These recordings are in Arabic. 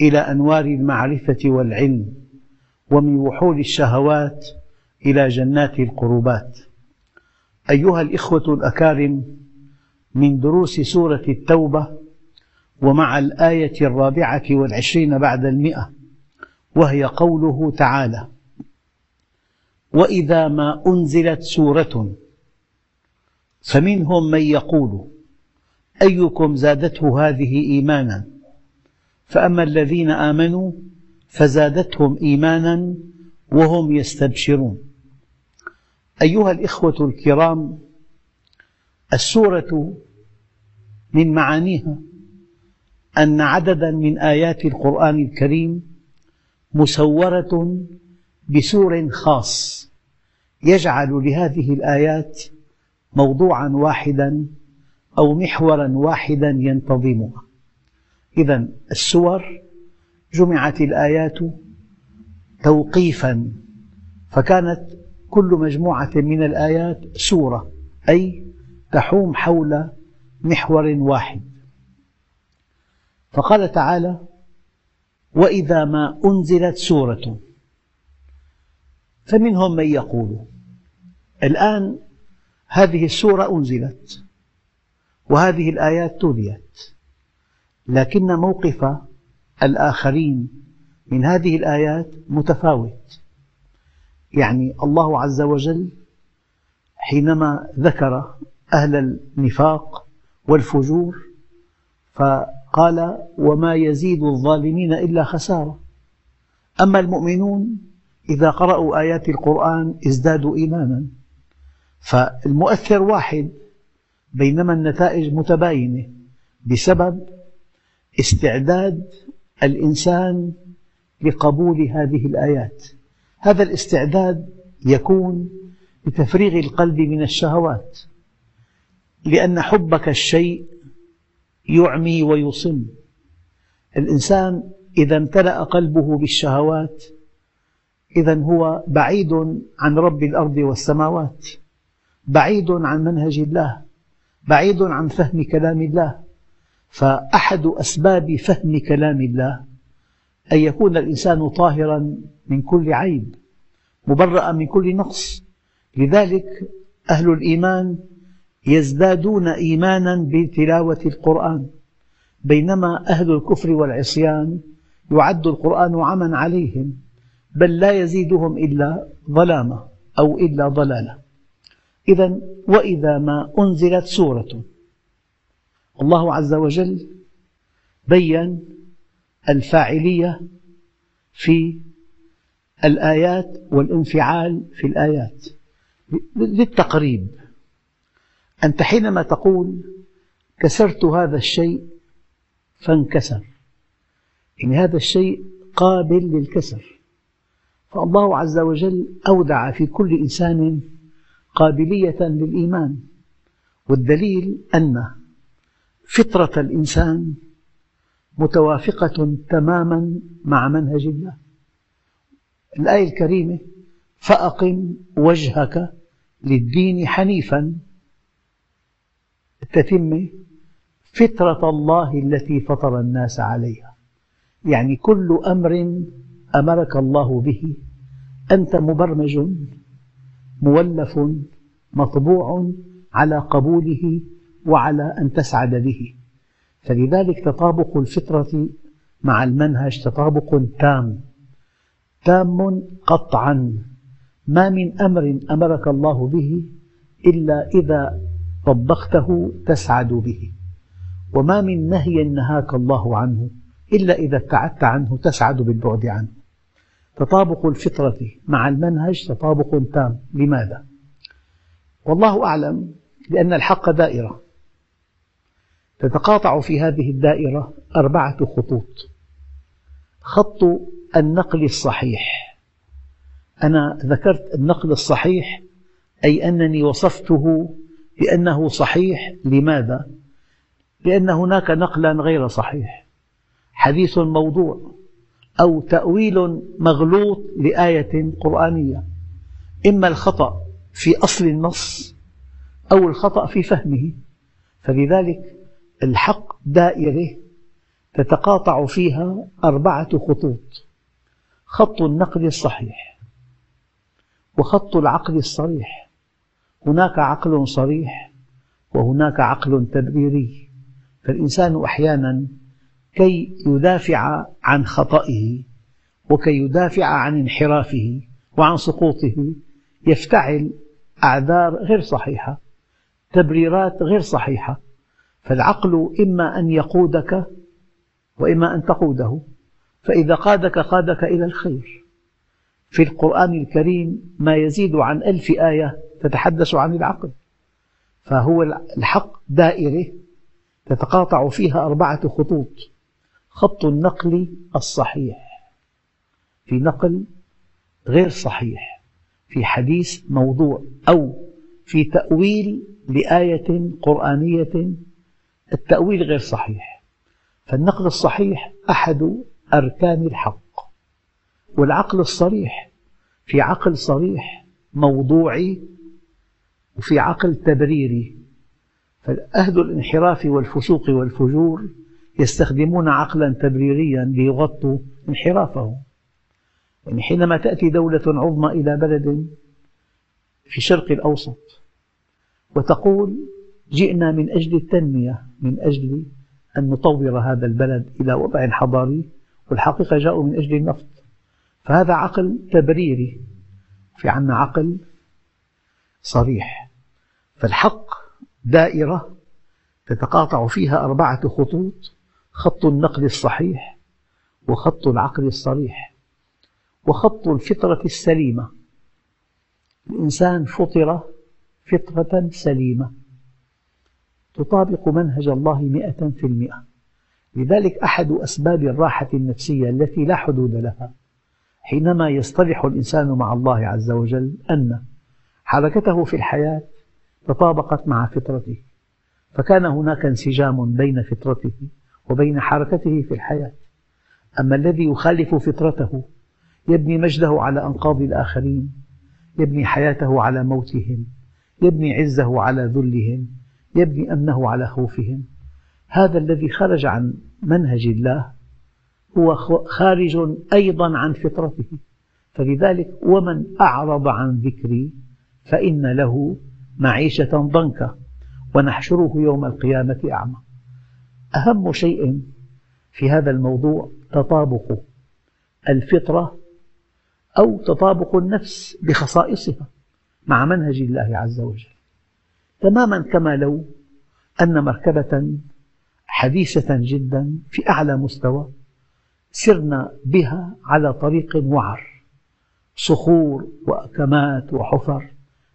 إلى أنوار المعرفة والعلم ومن وحول الشهوات إلى جنات القربات. أيها الإخوة الأكارم من دروس سورة التوبة ومع الآية الرابعة والعشرين بعد المئة وهي قوله تعالى وإذا ما أنزلت سورة فمنهم من يقول أيكم زادته هذه إيمانا؟ فأما الذين آمنوا فزادتهم إيمانا وهم يستبشرون. أيها الإخوة الكرام السورة من معانيها أن عددا من آيات القرآن الكريم مسورة بسور خاص يجعل لهذه الآيات موضوعا واحدا أو محورا واحدا ينتظمها. إذا السور جمعت الآيات توقيفا فكانت كل مجموعة من الآيات سورة أي تحوم حول محور واحد. فقال تعالى وإذا ما أنزلت سورة فمنهم من يقول الآن هذه السورة أنزلت وهذه الآيات تليت لكن موقف الآخرين من هذه الآيات متفاوت. يعني الله عز وجل حينما ذكر أهل النفاق والفجور فقال وما يزيد الظالمين إلا خسارة. أما المؤمنون إذا قرأوا آيات القرآن ازدادوا إيمانا. فالمؤثر واحد بينما النتائج متباينة بسبب استعداد الإنسان لقبول هذه الآيات. هذا الاستعداد يكون بتفريغ القلب من الشهوات لأن حبك الشيء يعمي ويصم. الإنسان إذا امتلأ قلبه بالشهوات إذا هو بعيد عن رب الأرض والسماوات بعيد عن منهج الله بعيد عن فهم كلام الله. فأحد أسباب فهم كلام الله أن يكون الإنسان طاهرا من كل عيب مبرأ من كل نقص. لذلك أهل الإيمان يزدادون إيمانا بتلاوة القرآن بينما أهل الكفر والعصيان يعد القرآن عما عليهم بل لا يزيدهم إلا ظلاما أو إلا ضلالا إذا وإذا ما أنزلت سورة الله عز وجل بين الفاعلية في الآيات والانفعال في الآيات. للتقريب أنت حينما تقول كسرت هذا الشيء فانكسر يعني هذا الشيء قابل للكسر. فالله عز وجل أودع في كل إنسان قابلية للإيمان والدليل أن فطرة الإنسان متوافقة تماما مع منهج الله. الآية الكريمة فأقم وجهك للدين حنيفا. التتمة فطرة الله التي فطر الناس عليها. يعني كل أمر أمرك الله به. أنت مبرمج مولف مطبوع على قبوله. وعلى أن تسعد به. فلذلك تطابق الفطرة مع المنهج تطابق تام. تام قطعا. ما من أمر أمرك الله به إلا إذا طبقته تسعد به. وما من نهي نهاك الله عنه إلا إذا ابتعدت عنه تسعد بالبعد عنه. تطابق الفطرة مع المنهج تطابق تام. لماذا؟ والله أعلم لأن الحق دائرة. تتقاطع في هذه الدائرة أربعة خطوط. خط النقل الصحيح. أنا ذكرت النقل الصحيح أي أنني وصفته بأنه صحيح. لماذا؟ لأن هناك نقلا غير صحيح. حديث موضوع أو تأويل مغلوط لآية قرآنية. إما الخطأ في أصل النص أو الخطأ في فهمه. فلذلك الحق دائرة تتقاطع فيها أربعة خطوط. خط النقل الصحيح وخط العقل الصريح. هناك عقل صريح وهناك عقل تبريري فالإنسان أحيانا كي يدافع عن خطئه وكي يدافع عن انحرافه وعن سقوطه يفتعل أعذار غير صحيحة تبريرات غير صحيحة فالعقل إما أن يقودك وإما أن تقوده فإذا قادك قادك إلى الخير. في القرآن الكريم ما يزيد عن ألف آية تتحدث عن العقل فهو الحق دائرة تتقاطع فيها أربعة خطوط. خط النقل الصحيح في نقل غير صحيح في حديث موضوع أو في تأويل لآية قرآنية التأويل غير صحيح. فالنقل الصحيح أحد أركان الحق. والعقل الصريح في عقل صريح موضوعي وفي عقل تبريري. فأهل الانحراف والفسوق والفجور يستخدمون عقلا تبريريا ليغطوا انحرافهم. يعني حينما تأتي دولة عظمى إلى بلد في الشرق الأوسط وتقول جئنا من أجل التنمية من أجل أن نطور هذا البلد إلى وضع حضاري والحقيقة جاءوا من أجل النفط. فهذا عقل تبريري في عنا عقل صريح. فالحق دائرة تتقاطع فيها أربعة خطوط خط النقل الصحيح وخط العقل الصريح. وخط الفطرة السليمة. الإنسان فطر فطرة سليمة. تطابق منهج الله مئة في المئة. لذلك أحد أسباب الراحة النفسية التي لا حدود لها حينما يصطلح الإنسان مع الله عز وجل أن حركته في الحياة تطابقت مع فطرته. فكان هناك انسجام بين فطرته وبين حركته في الحياة. أما الذي يخالف فطرته يبني مجده على أنقاض الآخرين يبني حياته على موتهم يبني عزه على ذلهم يبني أمنه على خوفهم. هذا الذي خرج عن منهج الله هو خارج أيضا عن فطرته. فلذلك ومن أعرض عن ذكري فإن له معيشة ضنكا ونحشره يوم القيامة أعمى. أهم شيء في هذا الموضوع تطابق الفطرة أو تطابق النفس بخصائصها مع منهج الله عز وجل. تماما كما لو أن مركبة حديثة جدا في أعلى مستوى سرنا بها على طريق وعر صخور وأكمات وحفر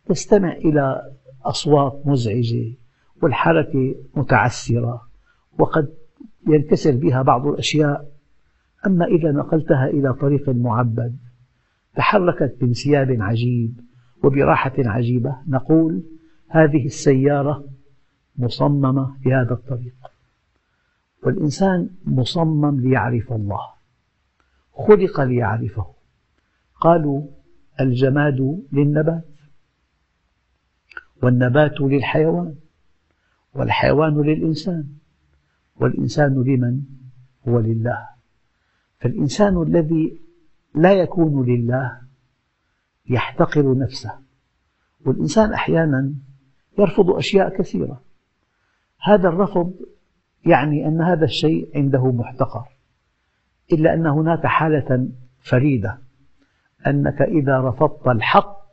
تستمع إلى أصوات مزعجة والحركة متعسرة وقد ينكسر بها بعض الأشياء. أما إذا نقلتها إلى طريق معبد تحركت بانسياب عجيب وبراحة عجيبة نقول هذه السيارة مصممة لهذا الطريق. والإنسان مصمم ليعرف الله. خلق ليعرفه. قالوا الجماد للنبات والنبات للحيوان والحيوان للإنسان والإنسان لمن؟ هو لله. فالإنسان الذي لا يكون لله يحتقر نفسه. والإنسان أحيانا يرفض أشياء كثيرة. هذا الرفض يعني أن هذا الشيء عنده محتقر إلا أن هناك حالة فريدة أنك إذا رفضت الحق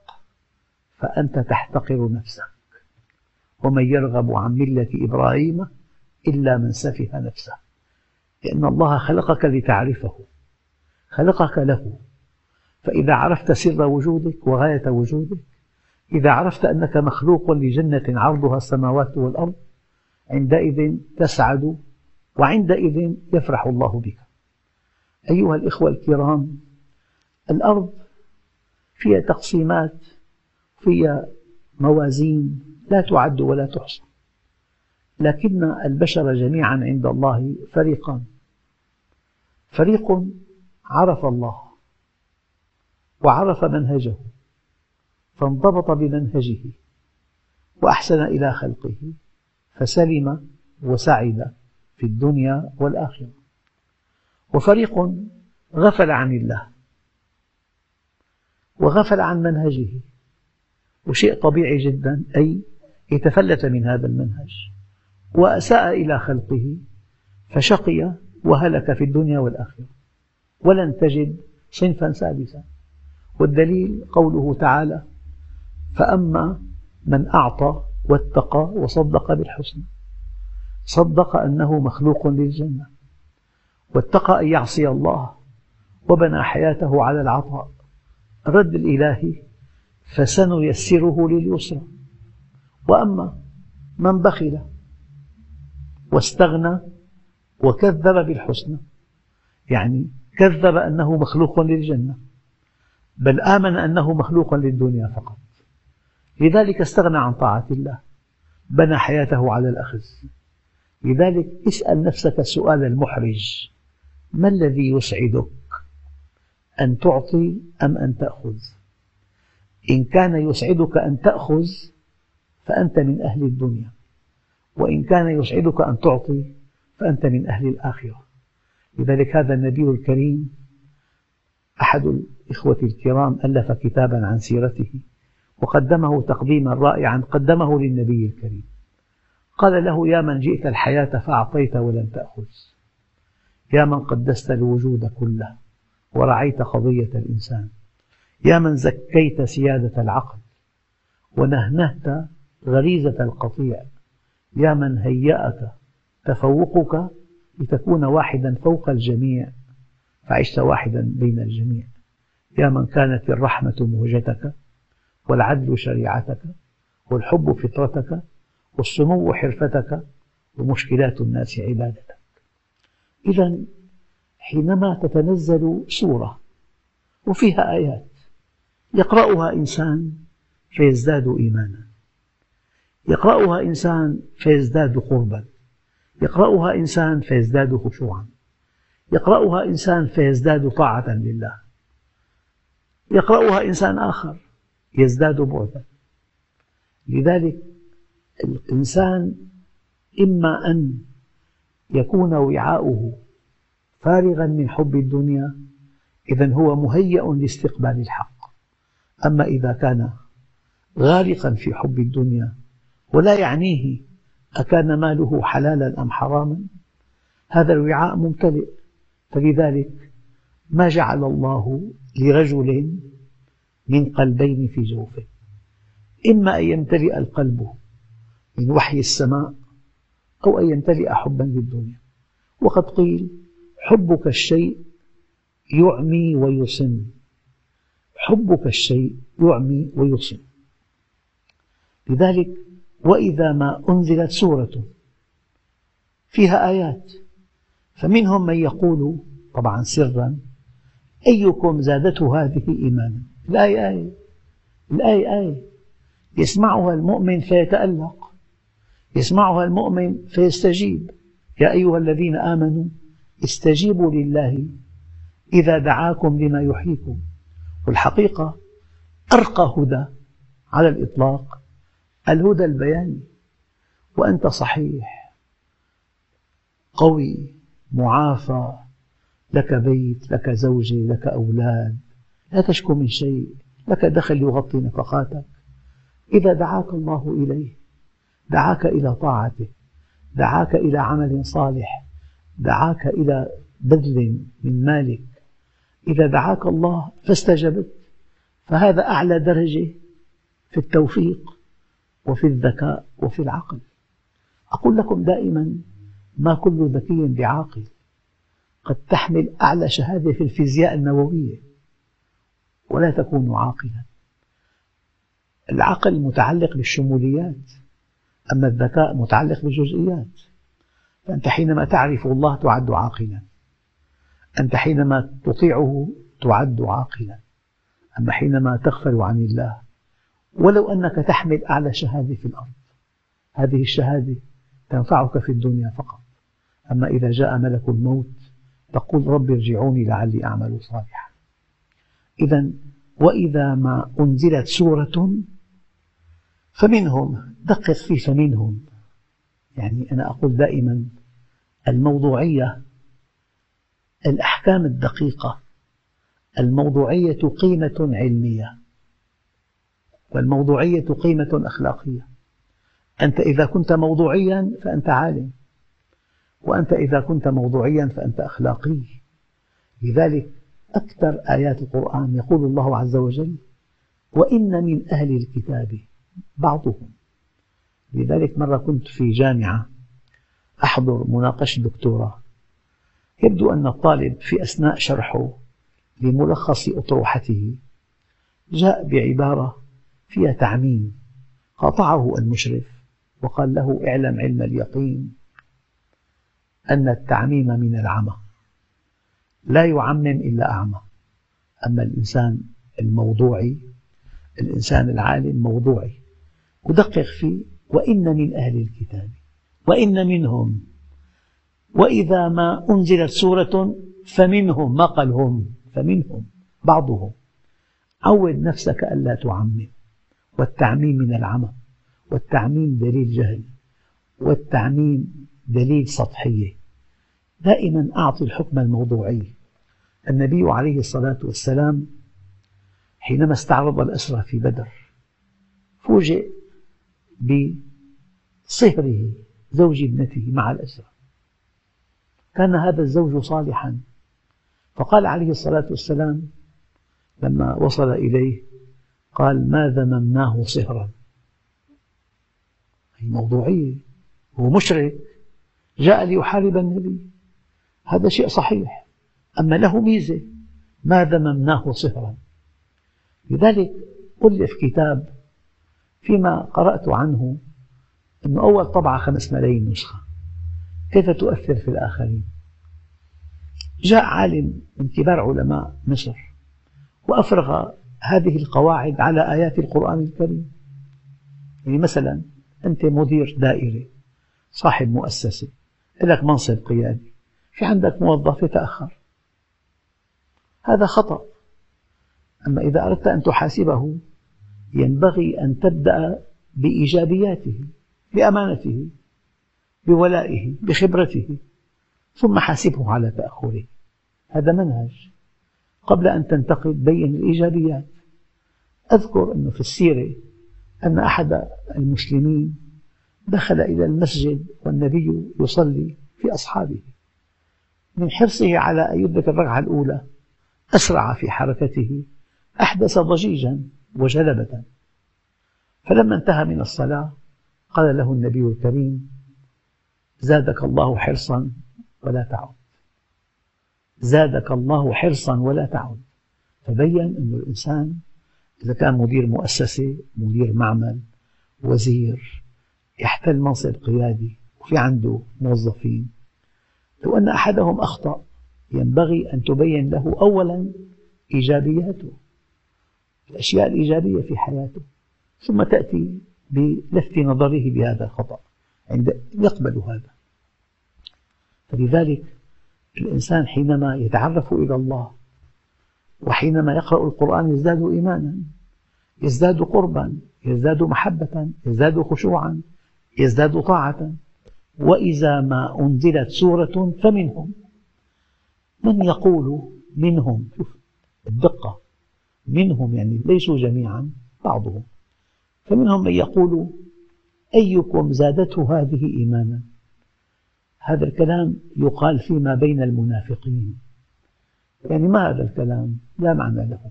فأنت تحتقر نفسك. ومن يرغب عن ملة إبراهيم إلا من سفه نفسه. لأن الله خلقك لتعرفه خلقك له. فإذا عرفت سر وجودك وغاية وجودك إذا عرفت أنك مخلوق لجنة عرضها السماوات والأرض عندئذ تسعد وعندئذ يفرح الله بك. أيها الإخوة الكرام الأرض فيها تقسيمات فيها موازين لا تعد ولا تحصى. لكن البشر جميعا عند الله فريقان فريق عرف الله وعرف منهجه. فانضبط بمنهجه وأحسن إلى خلقه فسلم وسعد في الدنيا والآخرة. وفريق غفل عن الله وغفل عن منهجه. وشيء طبيعي جدا أي يتفلت من هذا المنهج. وأساء إلى خلقه فشقي وهلك في الدنيا والآخرة. ولن تجد صنفا ثالثا والدليل قوله تعالى فأما من أعطى واتقى وصدق بالحسنى صدق أنه مخلوق للجنة واتقى أن يعصي الله وبنى حياته على العطاء الرد الإلهي فسنيسره لليسرى. وأما من بخل واستغنى وكذب بالحسنى يعني كذب أنه مخلوق للجنة بل آمن أنه مخلوق للدنيا فقط. لذلك استغنى عن طاعة الله بنى حياته على الأخذ. لذلك اسأل نفسك السؤال المحرج ما الذي يسعدك؟ أن تعطي أم أن تأخذ؟ إن كان يسعدك أن تأخذ فأنت من أهل الدنيا. وإن كان يسعدك أن تعطي فأنت من أهل الآخرة. لذلك هذا النبي الكريم أحد الإخوة الكرام ألف كتابا عن سيرته. وقدمه تقديما رائعا قدمه للنبي الكريم. قال له يا من جئت الحياة فأعطيت ولم تأخذ. يا من قدست الوجود كله ورعيت قضية الإنسان. يا من زكيت سيادة العقل ونهنهت غريزة القطيع. يا من هيأك تفوقك لتكون واحدا فوق الجميع فعشت واحدا بين الجميع. يا من كانت الرحمة مهجتك والعدل شريعتك والحب فطرتك والسمو حرفتك ومشكلات الناس عبادتك. إذا حينما تتنزل سورة وفيها آيات يقرأها إنسان فيزداد إيمانا يقرأها إنسان فيزداد قربا يقرأها إنسان فيزداد خشوعا يقرأها إنسان فيزداد طاعة لله يقرأها إنسان آخر يزداد بعدا لذلك الإنسان إما أن يكون وعاؤه فارغا من حب الدنيا إذا هو مهيأ لاستقبال الحق. أما إذا كان غارقا في حب الدنيا ولا يعنيه أكان ماله حلالا أم حراما هذا الوعاء ممتلئ. فلذلك ما جعل الله لرجل من قلبين في جوفه. إما أن يمتلئ القلب من وحي السماء أو أن يمتلئ حبا للدنيا. وقد قيل حبك الشيء يعمي ويصم. حبك الشيء يعمي ويصم. لذلك وإذا ما أنزلت سورة فيها آيات فمنهم من يقول طبعا سرا أيكم زادته هذه إيمانا؟ الآية آية الآية آية يسمعها المؤمن فيتألق. يسمعها المؤمن فيستجيب. يا أيها الذين آمنوا استجيبوا لله إذا دعاكم لما يحييكم. والحقيقة أرقى هدى على الإطلاق. الهدى البياني. وأنت صحيح. قوي. معافى. لك بيت لك زوجة لك أولاد. لا تشكو من شيء لك دخل يغطي نفقاتك. إذا دعاك الله إليه دعاك إلى طاعته دعاك إلى عمل صالح دعاك إلى بذل من مالك. إذا دعاك الله فاستجبت فهذا أعلى درجة في التوفيق وفي الذكاء وفي العقل. أقول لكم دائما ما كل ذكي بعاقل. قد تحمل أعلى شهادة في الفيزياء النووية. ولا تكون عاقلا. العقل متعلق بالشموليات أما الذكاء متعلق بالجزئيات. فأنت حينما تعرف الله تعد عاقلا. أنت حينما تطيعه تعد عاقلا. أما حينما تغفل عن الله ولو أنك تحمل أعلى شهادة في الأرض هذه الشهادة تنفعك في الدنيا فقط. أما إذا جاء ملك الموت تقول رب ارجعوني لعلي أعمل صالحا. إذا وإذا ما أنزلت سورة فمنهم دقق في فمنهم. يعني أنا أقول دائما الموضوعية الأحكام الدقيقة الموضوعية قيمة علمية والموضوعية قيمة أخلاقية. أنت إذا كنت موضوعيا فأنت عالم وأنت إذا كنت موضوعيا فأنت أخلاقي. لذلك أكثر آيات القرآن يقول الله عز وجل وإن من أهل الكتاب بعضهم. لذلك مرة كنت في جامعة أحضر مناقشة دكتوراه. يبدو أن الطالب في أثناء شرحه لملخص أطروحته جاء بعبارة فيها تعميم قاطعه المشرف وقال له اعلم علم اليقين أن التعميم من العمى. لا يعمم إلا أعمى. أما الإنسان الموضوعي الإنسان العالم موضوعي ودقق فيه وإن من أهل الكتاب وإن منهم. وإذا ما أنزلت سورة فمنهم ما قال هم فمنهم بعضهم. عود نفسك ألا تعمم. والتعميم من العمى. والتعميم دليل جهل. والتعميم دليل سطحية. دائما أعطي الحكم الموضوعي. النبي عليه الصلاة والسلام حينما استعرض الأسرى في بدر فوجئ بصهره زوج ابنته مع الأسرى كان هذا الزوج صالحا. فقال عليه الصلاة والسلام لما وصل إليه قال ما ذممناه صهرا. هي موضوعية هو مشرك. جاء ليحارب النبي. هذا شيء صحيح. أما له ميزة ما ذممناه صهرا؟ لذلك ألف كتاب فيما قرأت عنه أن أول طبعة خمس ملايين نسخة. كيف تؤثر في الآخرين؟ جاء عالم من كبار علماء مصر وأفرغ هذه القواعد على آيات القرآن الكريم. يعني مثلا أنت مدير دائرة صاحب مؤسسة لك منصب قيادي في عندك موظف يتأخر. هذا خطأ. أما إذا أردت أن تحاسبه ينبغي أن تبدأ بإيجابياته بأمانته بولائه بخبرته ثم حاسبه على تأخره. هذا منهج. قبل أن تنتقد بين الإيجابيات. أذكر أنه في السيرة أن أحد المسلمين دخل إلى المسجد والنبي يصلي في أصحابه. من حرصه على أن يدرك الركعة الأولى. أسرع في حركته أحدث ضجيجا وجلبة فلما انتهى من الصلاة قال له النبي الكريم زادك الله حرصا ولا تعد. زادك الله حرصا ولا تعد. فبين أن الإنسان إذا كان مدير مؤسسة مدير معمل وزير يحتل منصب قيادي وفي عنده موظفين لو أن أحدهم أخطأ ينبغي أن تبين له أولا إيجابياته الأشياء الإيجابية في حياته ثم تأتي بلفت نظره بهذا الخطأ عند يقبل هذا. فلذلك الإنسان حينما يتعرف إلى الله وحينما يقرأ القرآن يزداد إيمانا يزداد قربا يزداد محبة يزداد خشوعا يزداد طاعة. وإذا ما أنزلت سورة فمنهم. من يقول منهم شوف الدقة منهم يعني ليسوا جميعا بعضهم. فمنهم من يقول أيكم زادته هذه إيمانا؟ هذا الكلام يقال فيما بين المنافقين. يعني ما هذا الكلام؟ لا معنى له.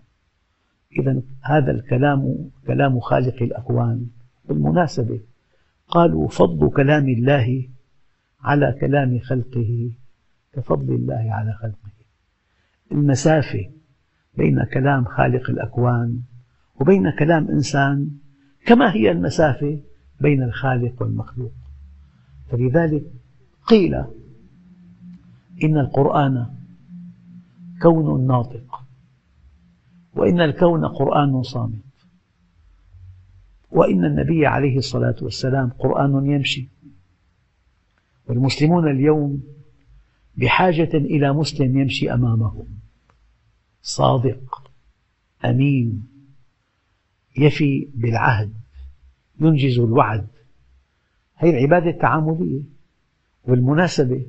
إذا هذا الكلام كلام خالق الأكوان بالمناسبة. قالوا فضل كلام الله على كلام خلقه. كفضل الله على خلقه. المسافة بين كلام خالق الأكوان وبين كلام إنسان كما هي المسافة بين الخالق والمخلوق. فلذلك قيل إن القرآن كون ناطق وإن الكون قرآن صامت وإن النبي عليه الصلاة والسلام قرآن يمشي. والمسلمون اليوم بحاجة إلى مسلم يمشي أمامهم صادق أمين يفي بالعهد ينجز الوعد. هذه العبادة التعاملية والمناسبة.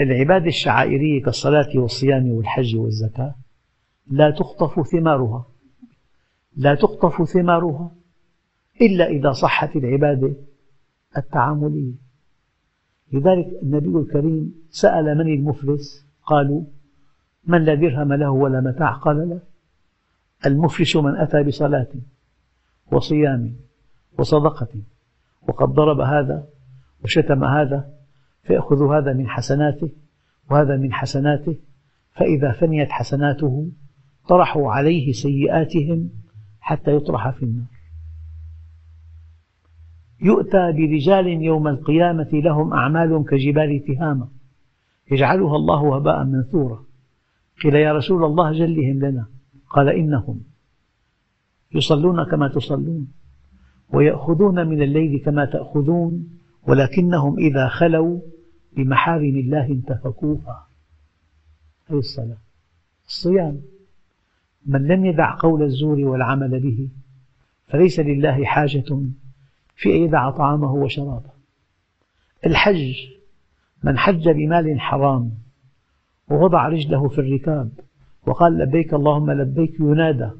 العبادة الشعائرية كالصلاة والصيام والحج والزكاة لا تخطف ثمارها. لا تخطف ثمارها إلا إذا صحت العبادة التعاملية. لذلك النبي الكريم سأل من المفلس؟ قالوا من لا درهم له ولا متاع؟ قال لا. المفلس من أتى بصلاة وصيام وصدقة وقد ضرب هذا وشتم هذا فيأخذ هذا من حسناته وهذا من حسناته فإذا فنيت حسناته طرحوا عليه سيئاتهم حتى يطرح في النار. يؤتى برجال يوم القيامة لهم أعمال كجبال تهامة. يجعلها الله هباء منثورا. قيل يا رسول الله جلهم لنا. قال إنهم. يصلون كما تصلون. ويأخذون من الليل كما تأخذون. ولكنهم إذا خلوا بمحارم الله انتهكوها أي الصلاة الصيام. من لم يدع قول الزور والعمل به فليس لله حاجة في أن يدع طعامه وشرابه. الحج من حج بمال حرام ووضع رجله في الركاب وقال لبيك اللهم لبيك ينادى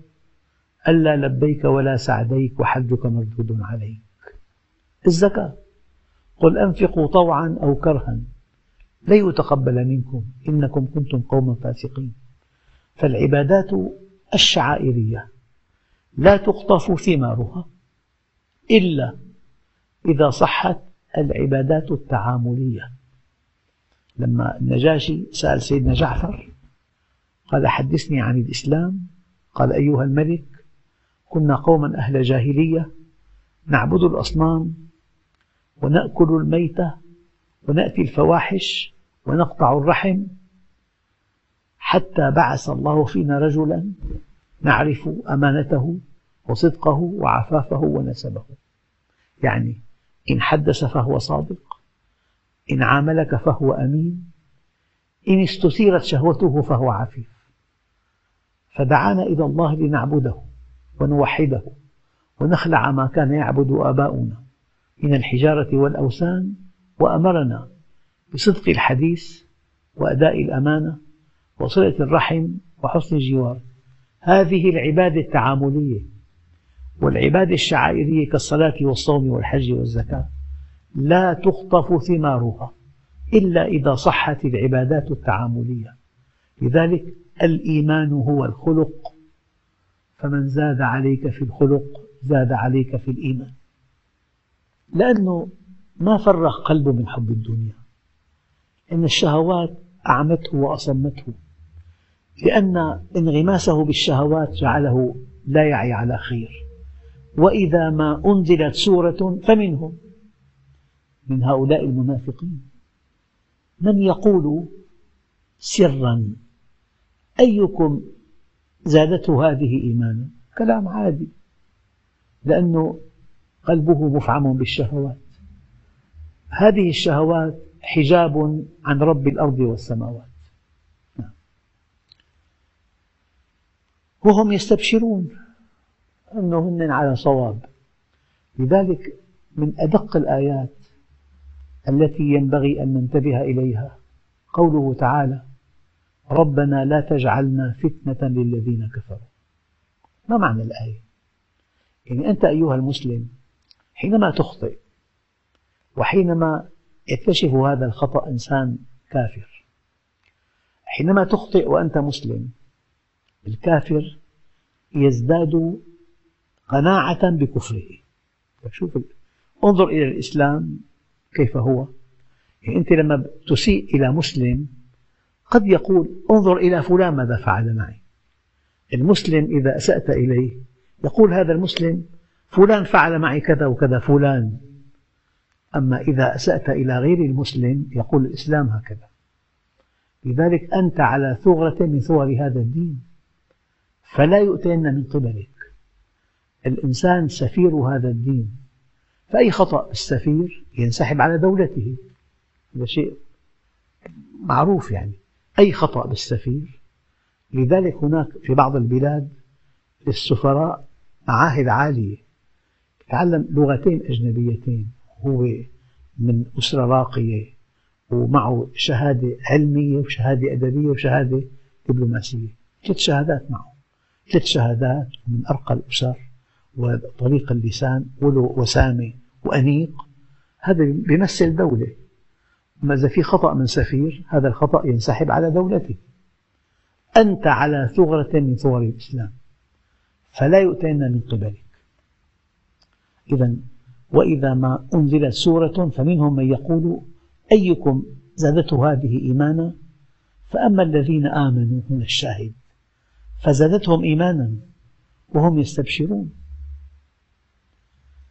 ألا لبيك ولا سعديك وحجك مردود عليك. الزكاة. قل أنفقوا طوعا أو كرها لن يتقبل منكم إنكم كنتم قوما فاسقين. فالعبادات الشعائرية لا تخطف ثمارها. إلا إذا صحت العبادات التعاملية. لما النجاشي سأل سيدنا جعفر قال حدثني عن الإسلام. قال أيها الملك كنا قوما أهل جاهلية نعبد الأصنام ونأكل الميتة ونأتي الفواحش ونقطع الرحم حتى بعث الله فينا رجلا نعرف أمانته وصدقه وعفافه ونسبه. يعني إن حدث فهو صادق إن عاملك فهو أمين إن استثيرت شهوته فهو عفيف. فدعانا إلى الله لنعبده ونوحده ونخلع ما كان يعبد آباؤنا من الحجارة والأوثان وأمرنا بصدق الحديث وأداء الأمانة وصلة الرحم وحسن الجوار. هذه العبادة التعاملية والعبادة الشعائرية كالصلاة والصوم والحج والزكاة لا تخطف ثمارها إلا إذا صحت العبادات التعاملية. لذلك الإيمان هو الخلق. فمن زاد عليك في الخلق زاد عليك في الإيمان. لأنه ما فرغ قلبه من حب الدنيا. إن الشهوات أعمته وأصمته. لأن انغماسه بالشهوات جعله لا يعي على خير. وإذا ما أنزلت سورة فمنهم من هؤلاء المنافقين. من يقول سرا أيكم زادته هذه إيمانا؟ كلام عادي لأنه قلبه مفعم بالشهوات. هذه الشهوات حجاب عن رب الأرض والسماوات. وهم يستبشرون. أنهم على صواب. لذلك من أدق الآيات التي ينبغي أن ننتبه إليها. قوله تعالى ربنا لا تجعلنا فتنة للذين كفروا. ما معنى الآية؟ يعني أنت أيها المسلم حينما تخطئ وحينما يكتشف هذا الخطأ إنسان كافر حينما تخطئ وأنت مسلم الكافر يزداد قناعة بكفره. شوف انظر إلى الإسلام كيف هو. يعني أنت لما تسيء إلى مسلم قد يقول انظر إلى فلان ماذا فعل معي. المسلم إذا أسأت إليه يقول هذا المسلم فلان فعل معي كذا وكذا فلان. أما إذا أسأت إلى غير المسلم يقول الإسلام هكذا. لذلك أنت على ثغرة من ثغر هذا الدين. فلا يؤتين من قبلك الإنسان سفير هذا الدين فأي خطأ السفير ينسحب على دولته هذا شيء معروف يعني. أي خطأ بالسفير لذلك هناك في بعض البلاد للسفراء معاهد عالية يتعلم لغتين أجنبيتين هو من أسرة راقية ومعه شهادة علمية وشهادة أدبية وشهادة دبلوماسية. ثلاث شهادات معه ثلاث شهادات من أرقى الأسر. وطريق اللسان وسامة وأنيق هذا بيمثل دولة. أما إذا في خطأ من سفير هذا الخطأ ينسحب على دولته. أنت على ثغرة من ثغر الإسلام فلا يؤتين من قبلك. إذا وإذا ما أنزلت سورة فمنهم من يقول أيكم زادته هذه إيمانا؟ فأما الذين آمنوا هنا الشاهد. فزادتهم إيمانا وهم يستبشرون.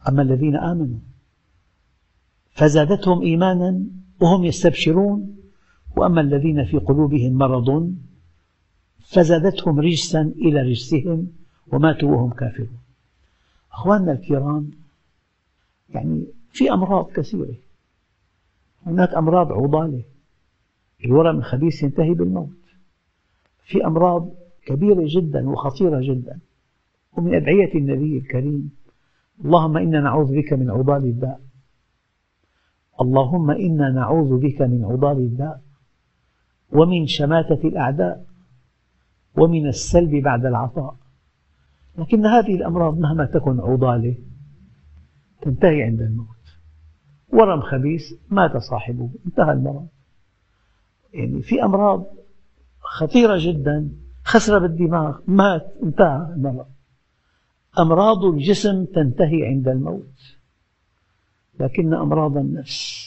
أما الذين آمنوا فزادتهم إيمانا وهم يستبشرون وأما الذين في قلوبهم مرض فزادتهم رجسا إلى رجسهم وماتوا وهم كافرون. أخواننا الكرام يعني في أمراض كثيرة. هناك أمراض عضالة. الورم الخبيث ينتهي بالموت. في أمراض كبيرة جدا وخطيرة جدا. ومن أدعية النبي الكريم اللهم إنا نعوذ بك من عضال الداء. اللهم إنا نعوذ بك من عضال الداء. ومن شماتة الأعداء. ومن السلب بعد العطاء. لكن هذه الأمراض مهما تكن عضالة تنتهي عند الموت. ورم خبيث مات صاحبه. انتهى المرض. يعني في أمراض خطيرة جدا. خسرة بالدماغ. مات. انتهى المرض. أمراض الجسم تنتهي عند الموت لكن أمراض النفس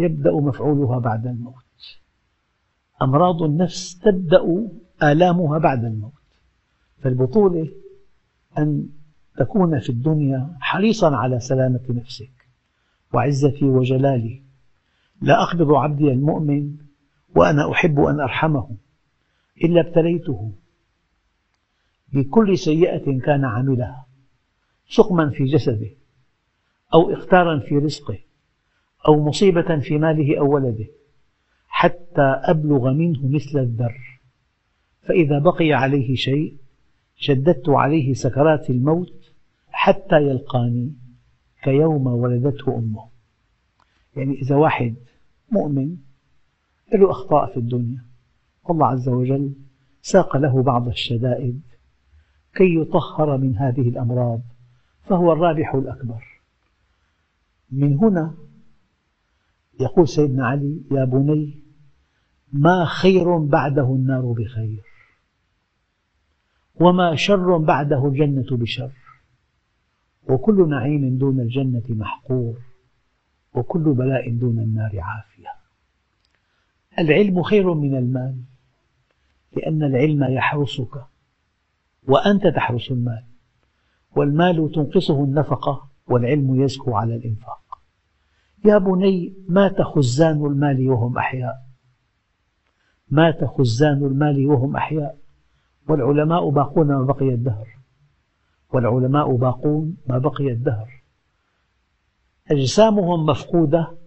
يبدأ مفعولها بعد الموت. أمراض النفس تبدأ آلامها بعد الموت. فالبطولة أن تكون في الدنيا حريصا على سلامة نفسك وعزتي وجلالي. لا أقبض عبدي المؤمن وأنا أحب أن أرحمه إلا ابتليته. بكل سيئة كان عملها سقما في جسده أو إختارا في رزقه أو مصيبة في ماله أو ولده حتى أبلغ منه مثل الذر فإذا بقي عليه شيء شددت عليه سكرات الموت حتى يلقاني كيوم ولدته أمه. يعني إذا واحد مؤمن له أخطاء في الدنيا. الله عز وجل ساق له بعض الشدائد كي يطهر من هذه الأمراض فهو الرابح الأكبر. من هنا يقول سيدنا علي يا بني ما خير بعده النار بخير وما شر بعده الجنة بشر. وكل نعيم دون الجنة محقور وكل بلاء دون النار عافية. العلم خير من المال لأن العلم يحرسك وأنت تحرس المال. والمال تنقصه النفقة والعلم يزكو على الإنفاق. يا بني مات خزان المال وهم أحياء؟ مات خزان المال وهم أحياء؟ والعلماء باقون ما بقي الدهر. والعلماء باقون ما بقي الدهر. أجسامهم مفقودة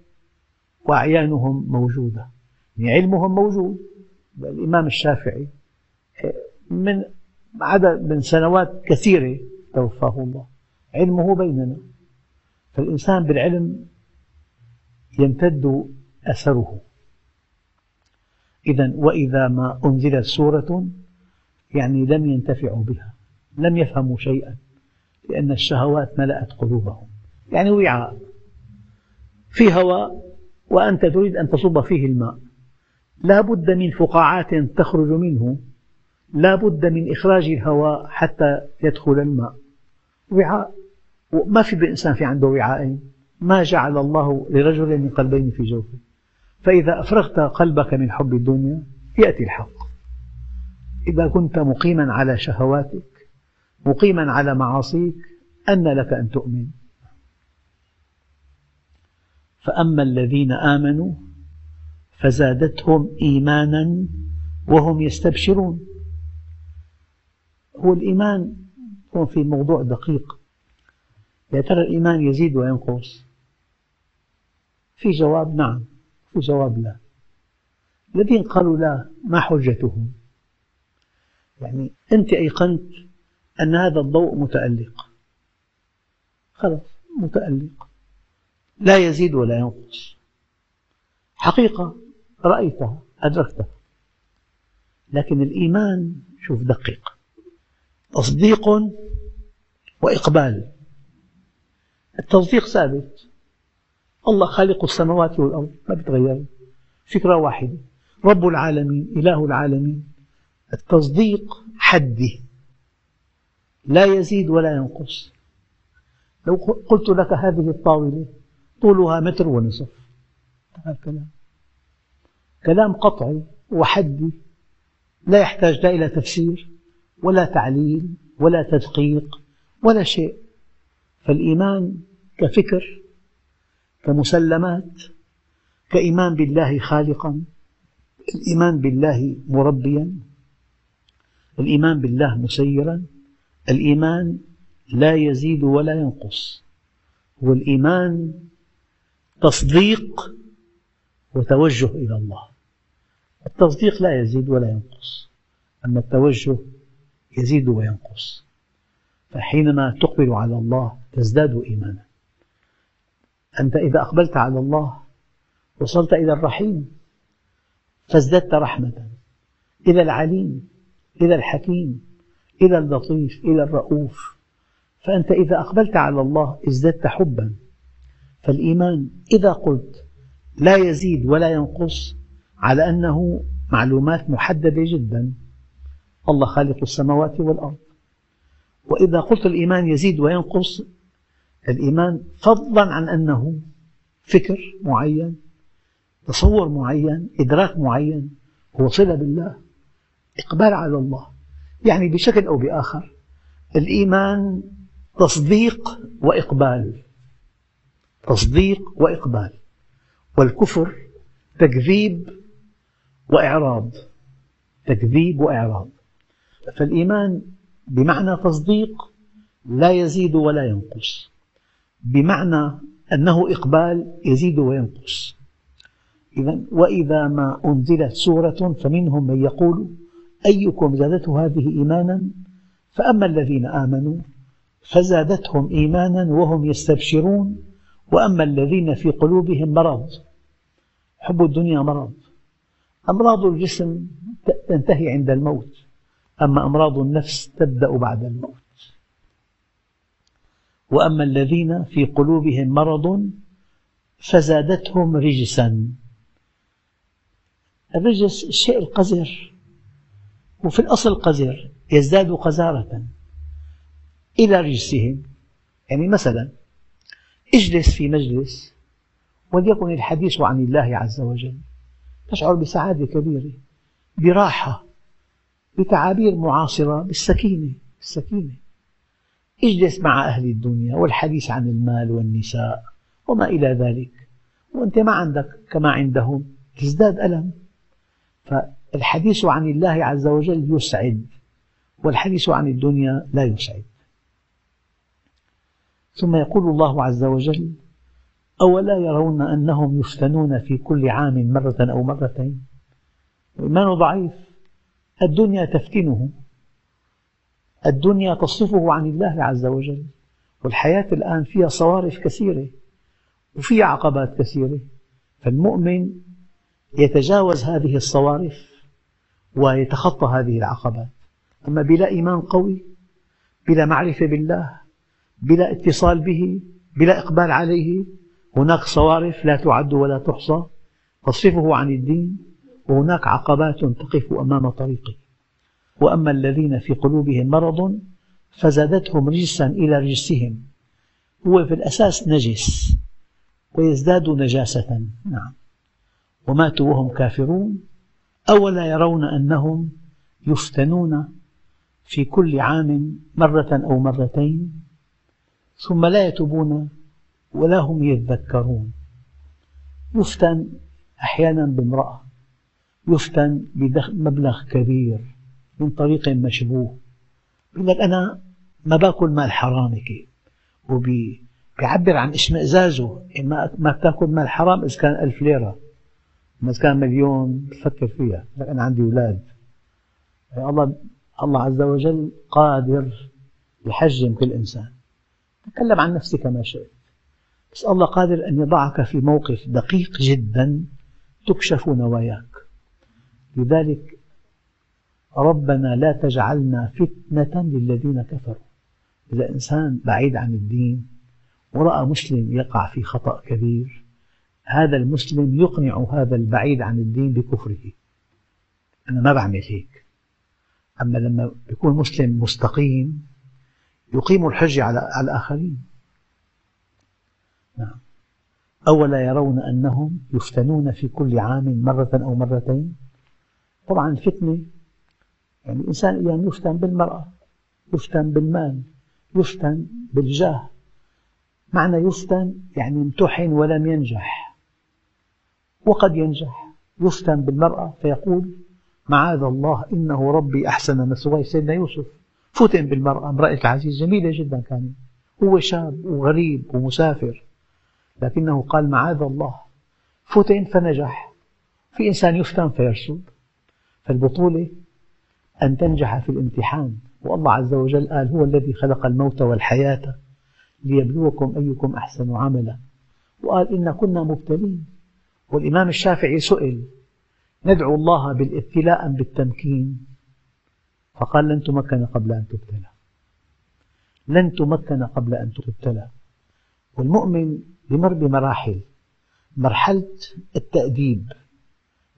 وأعيانهم موجودة. يعني علمهم موجود الإمام الشافعي من عدد من سنوات كثيرة توفاه الله. علمه بيننا. فالإنسان بالعلم يمتد أثره. إذا وإذا ما أنزلت سورة يعني لم ينتفعوا بها لم يفهموا شيئا لأن الشهوات ملأت قلوبهم. يعني وعاء. في هواء وأنت تريد أن تصب فيه الماء. لا بد من فقاعات تخرج منه لا بد من إخراج الهواء حتى يدخل الماء. وعاء ما في بإنسان في عنده وعاءين ما جعل الله لرجل من قلبين في جوفه. فإذا أفرغت قلبك من حب الدنيا يأتي الحق. إذا كنت مقيما على شهواتك مقيما على معاصيك أن لك أن تؤمن. فأما الذين آمنوا فزادتهم إيمانا وهم يستبشرون. هو الإيمان هو في موضوع دقيق. يا ترى الإيمان يزيد وينقص؟ في جواب نعم في جواب لا. الذين قالوا لا ما حجتهم؟ يعني أنت أيقنت أن هذا الضوء متألق. خلاص متألق. لا يزيد ولا ينقص. حقيقة رأيتها أدركتها. لكن الإيمان شوف دقق تصديق وإقبال. التصديق ثابت. الله خالق السماوات والأرض. ما بيتغير فكرة واحدة. رب العالمين إله العالمين. التصديق حدي لا يزيد ولا ينقص. لو قلت لك هذه الطاولة طولها متر ونصف. هذا الكلام. كلام قطعي وحدي. لا يحتاج لا إلى تفسير. ولا تعليل ولا تدقيق ولا شيء. فالإيمان كفكر كمسلمات كإيمان بالله خالقا الإيمان بالله مربيا الإيمان بالله مسيرا الإيمان لا يزيد ولا ينقص. هو الإيمان تصديق وتوجه إلى الله. التصديق لا يزيد ولا ينقص أما التوجه يزيد وينقص. فحينما تقبل على الله تزداد إيمانا. أنت إذا أقبلت على الله وصلت إلى الرحيم فازددت رحمة. إلى العليم إلى الحكيم إلى اللطيف إلى الرؤوف. فأنت إذا أقبلت على الله ازددت حبا. فالإيمان إذا قلت لا يزيد ولا ينقص على أنه معلومات محددة جدا. الله خالق السماوات والأرض. وإذا قلت الإيمان يزيد وينقص الإيمان فضلا عن أنه فكر معين تصور معين إدراك معين هو صلة بالله إقبال على الله. يعني بشكل أو بآخر الإيمان تصديق وإقبال. تصديق وإقبال. والكفر تكذيب وإعراض. تكذيب وإعراض. فالإيمان بمعنى تصديق لا يزيد ولا ينقص. بمعنى أنه إقبال يزيد وينقص. إذا وإذا ما أنزلت سورة فمنهم من يقول أيكم زادته هذه إيمانا؟ فأما الذين آمنوا فزادتهم إيمانا وهم يستبشرون وأما الذين في قلوبهم مرض حب الدنيا مرض. أمراض الجسم تنتهي عند الموت. أما أمراض النفس تبدأ بعد الموت. وأما الذين في قلوبهم مرض فزادتهم رجسا. الرجس الشيء القذر وفي الأصل قذر يزداد قذارة إلى رجسهم. يعني مثلا اجلس في مجلس وليكن الحديث عن الله عز وجل. تشعر بسعادة كبيرة براحة بتعابير معاصرة بالسكينة السكينة اجلس مع أهل الدنيا والحديث عن المال والنساء وما إلى ذلك. وأنت ما عندك كما عندهم تزداد ألم. فالحديث عن الله عز وجل يسعد والحديث عن الدنيا لا يسعد. ثم يقول الله عز وجل أولا يرون أنهم يفتنون في كل عام مرة أو مرتين. إيمانه ضعيف؟ الدنيا تفتنه. الدنيا تصرفه عن الله عز وجل. والحياة الآن فيها صوارف كثيرة وفيها عقبات كثيرة. فالمؤمن يتجاوز هذه الصوارف ويتخطى هذه العقبات. أما بلا إيمان قوي بلا معرفة بالله بلا اتصال به بلا إقبال عليه هناك صوارف لا تعد ولا تحصى. تصرفه عن الدين وهناك عقبات تقف أمام طريقه. وأما الذين في قلوبهم مرض فزادتهم رجسا إلى رجسهم. هو في الأساس نجس ويزداد نجاسة. نعم. وماتوا وهم كافرون. أولا يرون أنهم يفتنون في كل عام مرة أو مرتين ثم لا يتوبون ولا هم يذكرون. يفتن أحيانا بامرأة. يفتن بمبلغ كبير من طريق مشبوه. يقول لك أنا ما باكل مال حرام وبيعبر عن إشمئزازه. ما بتاكل مال حرام إذا كان ألف ليرة إذا كان مليون بفكر فيها. لك أنا عندي أولاد. يعني الله الله عز وجل قادر يحجم كل إنسان. تكلم عن نفسك ما شئت. بس الله قادر أن يضعك في موقف دقيق جدا تكشف نواياك. لذلك ربنا لا تجعلنا فتنة للذين كفروا. إذا إنسان بعيد عن الدين ورأى مسلم يقع في خطأ كبير هذا المسلم يقنع هذا البعيد عن الدين بكفره. أنا ما بعمل هيك. أما لما يكون مسلم مستقيم يقيم الحجة على الآخرين. نعم. أولا يرون أنهم يفتنون في كل عام مرة أو مرتين. طبعا الفتنة يعني الإنسان أيام يفتن بالمرأة يفتن بالمال يفتن بالجاه. معنى يفتن يعني امتحن ولم ينجح. وقد ينجح. يفتن بالمرأة فيقول معاذ الله إنه ربي أحسن مثواي سيدنا يوسف. فتن بالمرأة. امرأة العزيز جميلة جدا كانت. هو شاب وغريب ومسافر. لكنه قال معاذ الله. فتن فنجح. في إنسان يفتن فيرسب فالبطولة أن تنجح في الامتحان. والله عز وجل قال هو الذي خلق الموت والحياة ليبلوكم أيكم أحسن عملا. وقال إنا كنا مبتلين. والإمام الشافعي سئل ندعو الله بالابتلاء أم بالتمكين؟ فقال لن تمكن قبل أن تبتلى. لن تمكن قبل أن تبتلى. والمؤمن يمر بمراحل. مرحلة التأديب.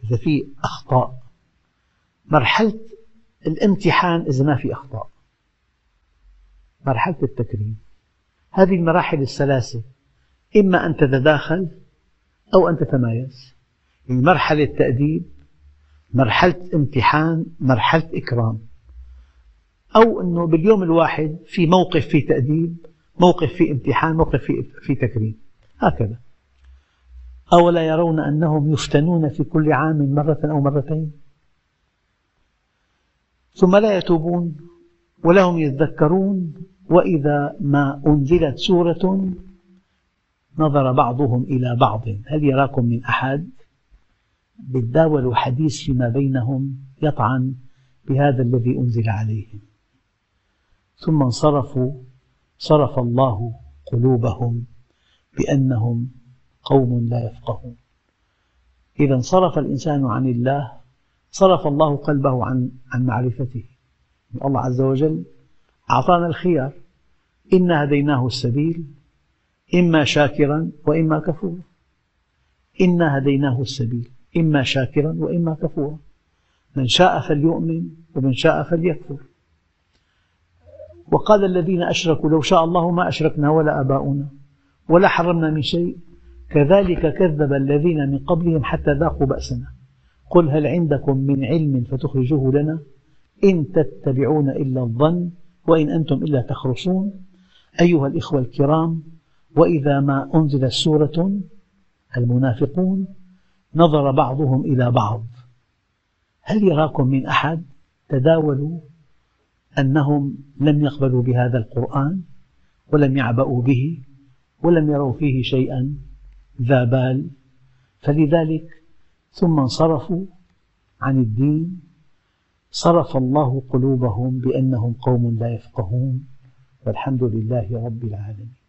إذا في أخطاء مرحلة الامتحان إذا ما في أخطاء. مرحلة التكريم. هذه المراحل الثلاثة. إما أن تتداخل أو أن تتمايز. مرحلة تأديب مرحلة امتحان مرحلة إكرام. أو أنه باليوم الواحد في موقف في تأديب موقف في امتحان موقف في, في تكريم. هكذا. أولا يرون أنهم يفتنون في كل عام مرة أو مرتين. ثم لا يتوبون ولا هم يذكرون وإذا ما أنزلت سورة نظر بعضهم إلى بعض. هل يراكم من أحد؟ بتداولوا حديث فيما بينهم يطعن بهذا الذي أنزل عليهم ثم انصرفوا صرف الله قلوبهم بأنهم قوم لا يفقهون. إذا انصرف الإنسان عن الله صرف الله قلبه عن عن معرفته. الله عز وجل أعطانا الخيار. إنا هديناه السبيل إما شاكرا وإما كفورا. إنا هديناه السبيل إما شاكرا وإما كفورا. من شاء فليؤمن ومن شاء فليكفر. وقال الذين أشركوا لو شاء الله ما أشركنا ولا آباؤنا ولا حرمنا من شيء. كذلك كذب الذين من قبلهم حتى ذاقوا بأسنا. قل هل عندكم من علم فتخرجوه لنا؟ إن تتبعون إلا الظن وإن أنتم إلا تخرصون. أيها الإخوة الكرام وإذا ما أنزلت سورة المنافقون نظر بعضهم إلى بعض. هل يراكم من أحد تداولوا أنهم لم يقبلوا بهذا القرآن ولم يعبأوا به ولم يروا فيه شيئا ذا بال؟ فلذلك ثم انصرفوا عن الدين. صرف الله قلوبهم بأنهم قوم لا يفقهون. والحمد لله رب العالمين.